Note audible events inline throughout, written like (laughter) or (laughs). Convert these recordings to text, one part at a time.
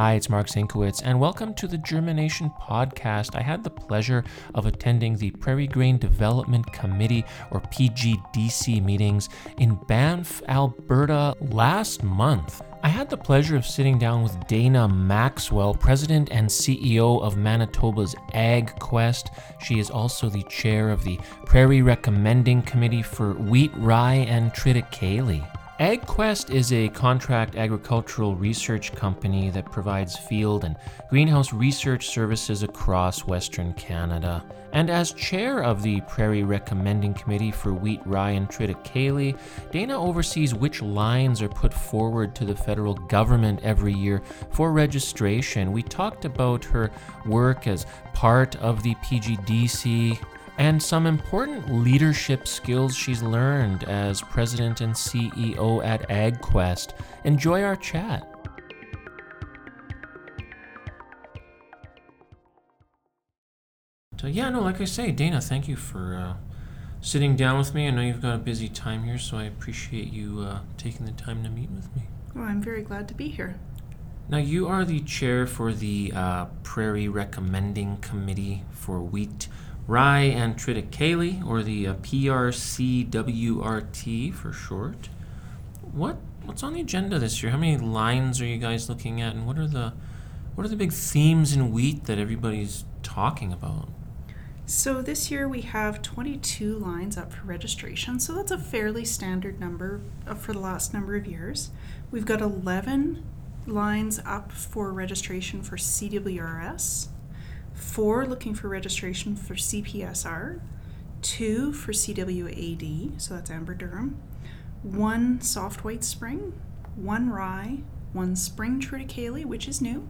Hi, it's Marc Zienkiewicz, and welcome to the Germination Podcast. I had the pleasure of attending the Prairie Grain Development Committee, or PGDC, meetings in Banff, Alberta last month. I had the pleasure of sitting down with Dana Maxwell, President and CEO of Manitoba's AgQuest. She is also the chair of the Prairie Recommending Committee for Wheat, Rye, and Triticale. AgQuest is a contract agricultural research company that provides field and greenhouse research services across Western Canada. And as chair of the Prairie Recommending Committee for Wheat, Rye, and Triticale, Dana oversees which lines are put forward to the federal government every year for registration. We talked about her work as part of the PGDC and some important leadership skills she's learned as president and CEO at AgQuest. Enjoy our chat. So, yeah, no, like I say, Dana, thank you for uh, sitting down with me. I know you've got a busy time here, so I appreciate you uh, taking the time to meet with me. Well, I'm very glad to be here. Now, you are the chair for the uh, Prairie Recommending Committee for Wheat Rye and Triticale, or the uh, PRCWRT for short. What what's on the agenda this year? How many lines are you guys looking at, and what are the what are the big themes in wheat that everybody's talking about? So this year we have 22 lines up for registration, so that's a fairly standard number uh, for the last number of years. We've got 11 lines up for registration for CWRS, four looking for registration for CPSR, two for CWAD, so that's Amber Durum, one soft white spring, one rye, one spring triticale, which is new.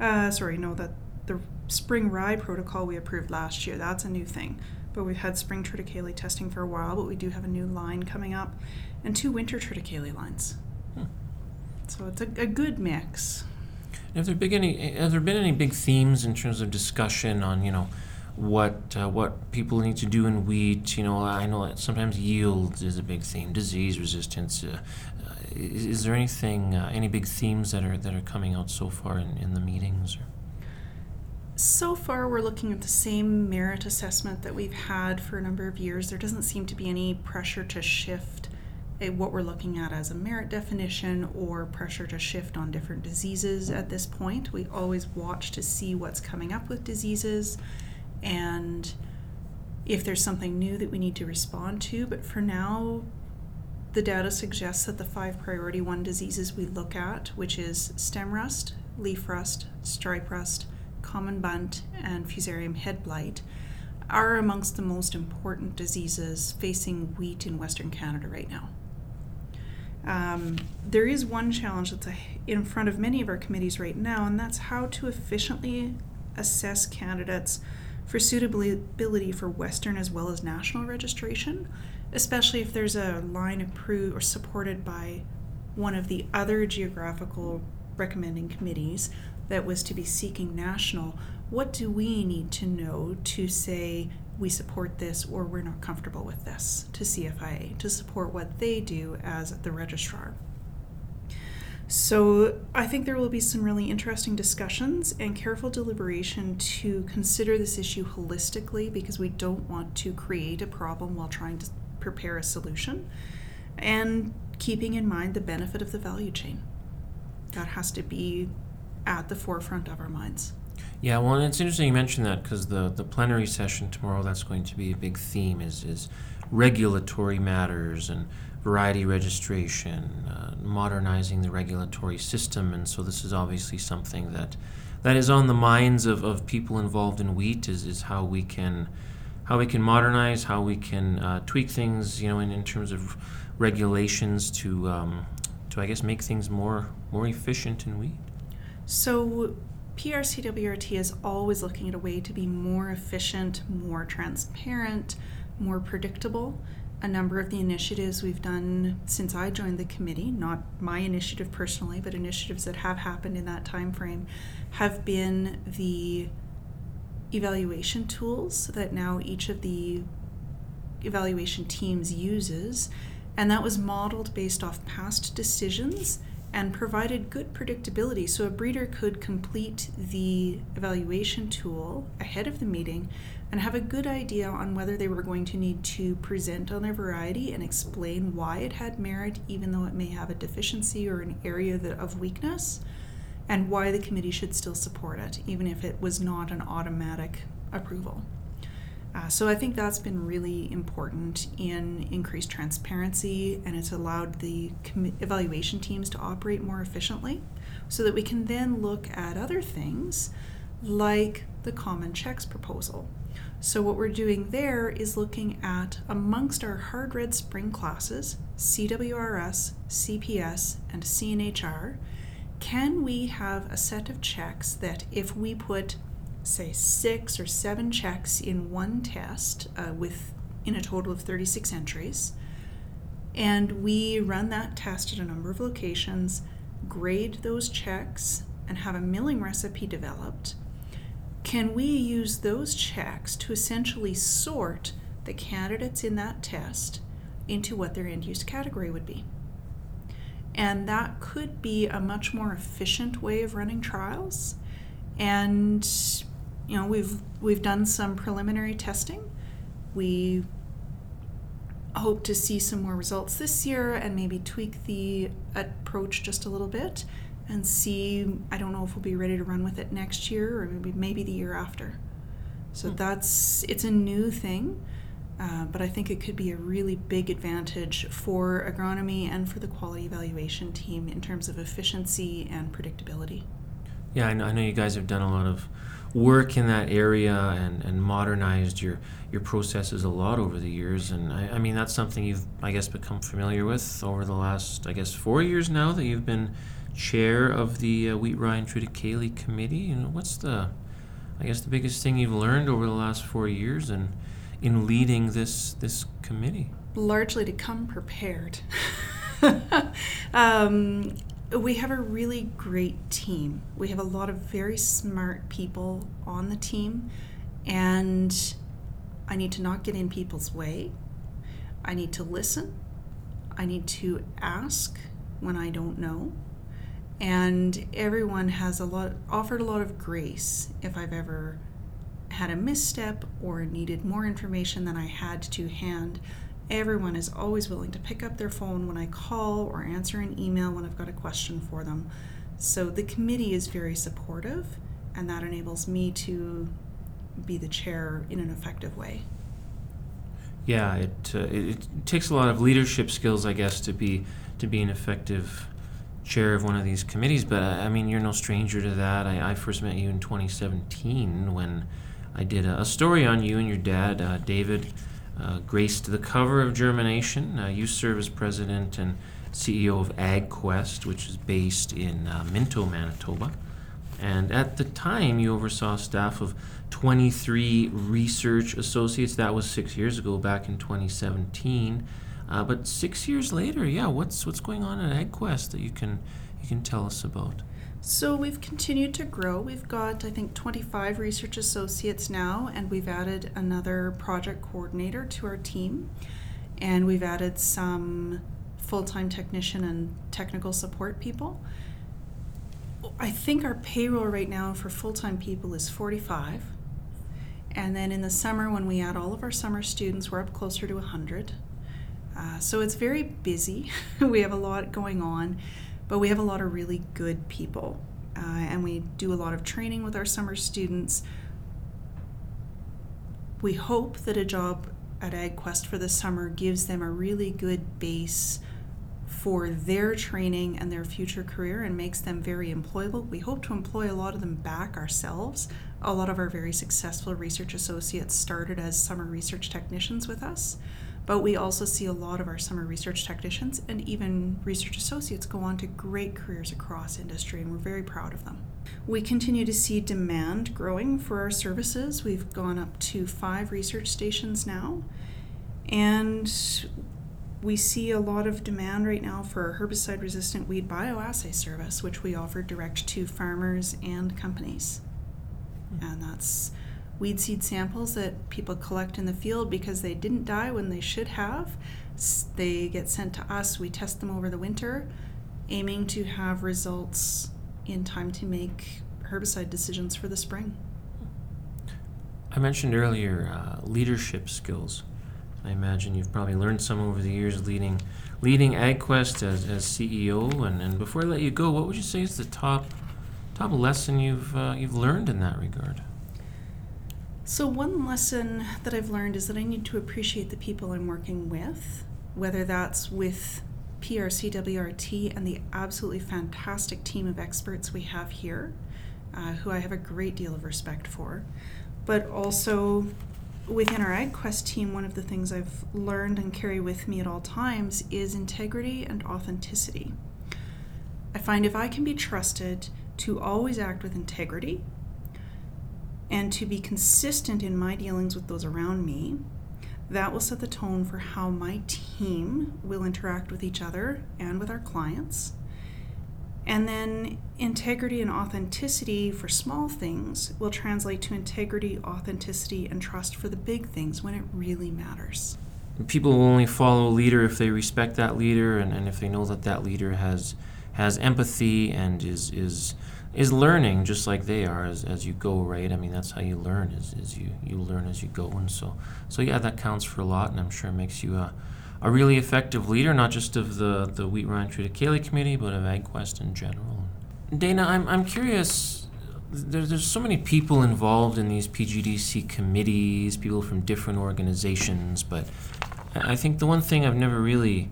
Uh, sorry, no, that the spring rye protocol we approved last year, that's a new thing. But we've had spring triticale testing for a while, but we do have a new line coming up, and two winter triticale lines. Hmm. So it's a, a good mix. Have there been any? Have there been any big themes in terms of discussion on you know what uh, what people need to do in wheat? You know, I know that sometimes yield is a big theme, disease resistance. Uh, is, is, there anything, uh, any big themes that are that are coming out so far in, in the meetings? Or? So far, we're looking at the same merit assessment that we've had for a number of years. There doesn't seem to be any pressure to shift what we're looking at as a merit definition or pressure to shift on different diseases at this point. We always watch to see what's coming up with diseases and if there's something new that we need to respond to. But for now, the data suggests that the five priority one diseases we look at, which is stem rust, leaf rust, stripe rust, common bunt, and fusarium head blight, are amongst the most important diseases facing wheat in Western Canada right now. Um, there is one challenge that's in front of many of our committees right now, and that's how to efficiently assess candidates for suitability for Western as well as national registration, especially if there's a line approved or supported by one of the other geographical recommending committees that was to be seeking national. What do we need to know to say we support this or we're not comfortable with this to CFIA to support what they do as the registrar. So I think there will be some really interesting discussions and careful deliberation to consider this issue holistically because we don't want to create a problem while trying to prepare a solution and keeping in mind the benefit of the value chain. That has to be at the forefront of our minds. Yeah, well, it's interesting you mentioned that because the, the plenary session tomorrow, that's going to be a big theme is, is regulatory matters and variety registration, uh, modernizing the regulatory system. And so this is obviously something that that is on the minds of, of people involved in wheat is, is how we can how we can modernize, how we can uh, tweak things, you know, in, in terms of regulations to um, to I guess make things more more efficient in wheat. So PRCWRT is always looking at a way to be more efficient, more transparent, more predictable. A number of the initiatives we've done since I joined the committee, not my initiative personally, but initiatives that have happened in that time frame, have been the evaluation tools that now each of the evaluation teams uses. And that was modeled based off past decisions and provided good predictability so a breeder could complete the evaluation tool ahead of the meeting and have a good idea on whether they were going to need to present on their variety and explain why it had merit, even though it may have a deficiency or an area that, of weakness, and why the committee should still support it, even if it was not an automatic approval. Uh, so I think that's been really important in increased transparency, and it's allowed the evaluation teams to operate more efficiently, so that we can then look at other things like the common checks proposal. So, what we're doing there is looking at amongst our hard red spring classes, CWRS, CPS, and CNHR, can we have a set of checks that if we put, say, six or seven checks in one test uh, with in a total of 36 entries, and we run that test at a number of locations, grade those checks, and have a milling recipe developed, can we use those checks to essentially sort the candidates in that test into what their end use category would be? And that could be a much more efficient way of running trials. And you know, we've we've done some preliminary testing. We hope to see some more results this year and maybe tweak the approach just a little bit and see. I don't know if we'll be ready to run with it next year or maybe maybe the year after. So hmm. that's it's a new thing, uh, but I think it could be a really big advantage for agronomy and for the quality evaluation team in terms of efficiency and predictability. Yeah, I know, I know you guys have done a lot of work in that area and, and modernized your your processes a lot over the years and I, I mean that's something you've I guess become familiar with over the last I guess four years now that you've been chair of the uh, Wheat Rye and Triticale Committee. You know, what's the, I guess, the biggest thing you've learned over the last four years and in, in leading this this committee? Largely to come prepared. (laughs) um, we have a really great team. We have a lot of very smart people on the team, and I need to not get in people's way. I need to listen. I need to ask when I don't know and everyone has a lot offered a lot of grace if I've ever had a misstep or needed more information than I had to hand. Everyone is always willing to pick up their phone when I call or answer an email when I've got a question for them. So the committee is very supportive, and that enables me to be the chair in an effective way. Yeah, it, uh, it, takes a lot of leadership skills, I guess, to be to be an effective chair of one of these committees, but I mean, you're no stranger to that. I, I first met you in 2017 when I did a, a story on you and your dad, uh, David, uh, graced the cover of Germination. Uh, you serve as president and CEO of AgQuest, which is based in uh, Minto, Manitoba. And at the time, you oversaw staff of 23 research associates. That was six years ago, back in 2017. Uh, but six years later, yeah, what's what's going on at AgQuest that you can you can tell us about? So we've continued to grow. We've got I think 25 research associates now, and we've added another project coordinator to our team, and we've added some full-time technician and technical support people. I think our payroll right now for full-time people is 45. And then in the summer, when we add all of our summer students, we're up closer to 100. Uh, so it's very busy. (laughs) we have a lot going on, but we have a lot of really good people. Uh, and we do a lot of training with our summer students. We hope that a job at AgQuest for the summer gives them a really good base for their training and their future career and makes them very employable. We hope to employ a lot of them back ourselves. A lot of our very successful research associates started as summer research technicians with us. But we also see a lot of our summer research technicians and even research associates go on to great careers across industry, and we're very proud of them. We continue to see demand growing for our services. We've gone up to five research stations now, and we see a lot of demand right now for our herbicide resistant weed bioassay service, which we offer direct to farmers and companies. Hmm. And that's weed seed samples that people collect in the field because they didn't die when they should have. They get sent to us, we test them over the winter, aiming to have results in time to make herbicide decisions for the spring. I mentioned earlier uh, leadership skills. I imagine you've probably learned some over the years leading leading AgQuest as, as CEO. And, and before I let you go, what would you say is the top top lesson you've uh, you've learned in that regard? So one lesson that I've learned is that I need to appreciate the people I'm working with, whether that's with PRCWRT and the absolutely fantastic team of experts we have here, uh, who I have a great deal of respect for, but also within our AgQuest team, one of the things I've learned and carry with me at all times is integrity and authenticity. I find if I can be trusted to always act with integrity and to be consistent in my dealings with those around me, that will set the tone for how my team will interact with each other and with our clients. And then integrity and authenticity for small things will translate to integrity, authenticity, and trust for the big things when it really matters. People will only follow a leader if they respect that leader and, and if they know that that leader has has empathy and is is is learning just like they are as, as you go right i mean that's how you learn is, is you you learn as you go and so so yeah that counts for a lot and i'm sure it makes you a a really effective leader, not just of the, the Wheat Rye and Triticale Committee, but of AgQuest in general. Dana, I'm, I'm curious. There, there's so many people involved in these PGDC committees, people from different organizations, but I think the one thing I've never really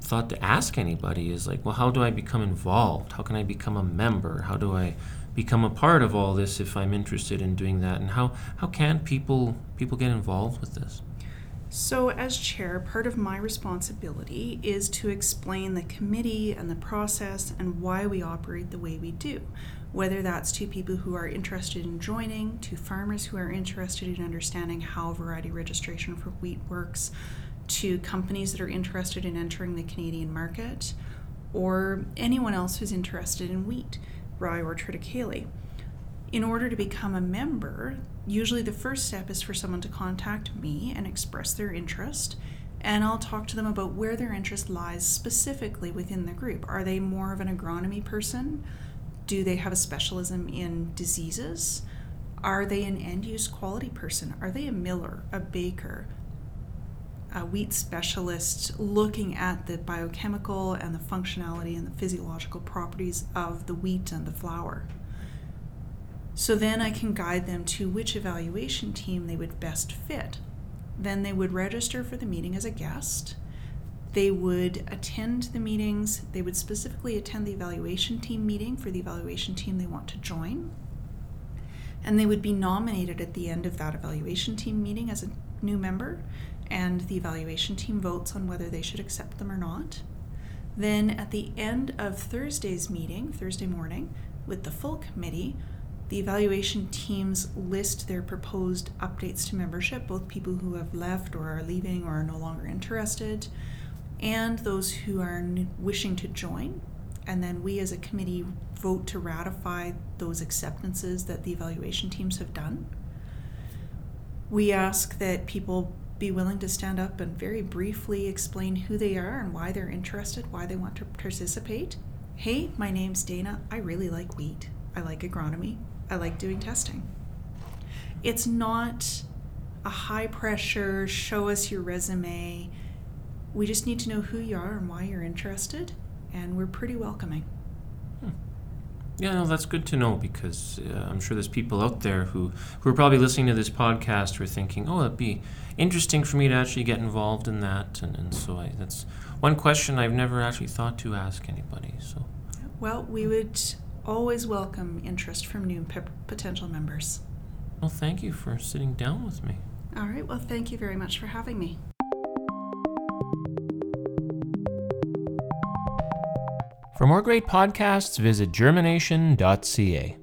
thought to ask anybody is like, well, how do I become involved? How can I become a member? How do I become a part of all this if I'm interested in doing that? And how, how can people people get involved with this? So, as chair, part of my responsibility is to explain the committee and the process and why we operate the way we do. Whether that's to people who are interested in joining, to farmers who are interested in understanding how variety registration for wheat works, to companies that are interested in entering the Canadian market, or anyone else who's interested in wheat, rye, or triticale in order to become a member, usually the first step is for someone to contact me and express their interest. And I'll talk to them about where their interest lies specifically within the group. Are they more of an agronomy person? Do they have a specialism in diseases? Are they an end use quality person? Are they a miller, a baker, a wheat specialist looking at the biochemical and the functionality and the physiological properties of the wheat and the flour? So then I can guide them to which evaluation team they would best fit. Then they would register for the meeting as a guest. They would attend the meetings. They would specifically attend the evaluation team meeting for the evaluation team they want to join. And they would be nominated at the end of that evaluation team meeting as a new member, and the evaluation team votes on whether they should accept them or not. Then at the end of Thursday's meeting, Thursday morning, with the full committee, the evaluation teams list their proposed updates to membership, both people who have left or are leaving or are no longer interested, and those who are wishing to join. And then we as a committee vote to ratify those acceptances that the evaluation teams have done. We ask that people be willing to stand up and very briefly explain who they are and why they're interested, why they want to participate. Hey, my name's Dana. I really like wheat. I like agronomy. I like doing testing. It's not a high pressure, show us your resume. We just need to know who you are and why you're interested, and we're pretty welcoming. Yeah, no, that's good to know because uh, I'm sure there's people out there who, who are probably listening to this podcast who are thinking, oh, it'd be interesting for me to actually get involved in that. And, and so I, that's one question I've never actually thought to ask anybody. So, Well, we would always welcome interest from new p- potential members. Well, thank you for sitting down with me. All right. Well, thank you very much for having me. For more great podcasts, visit germination.ca.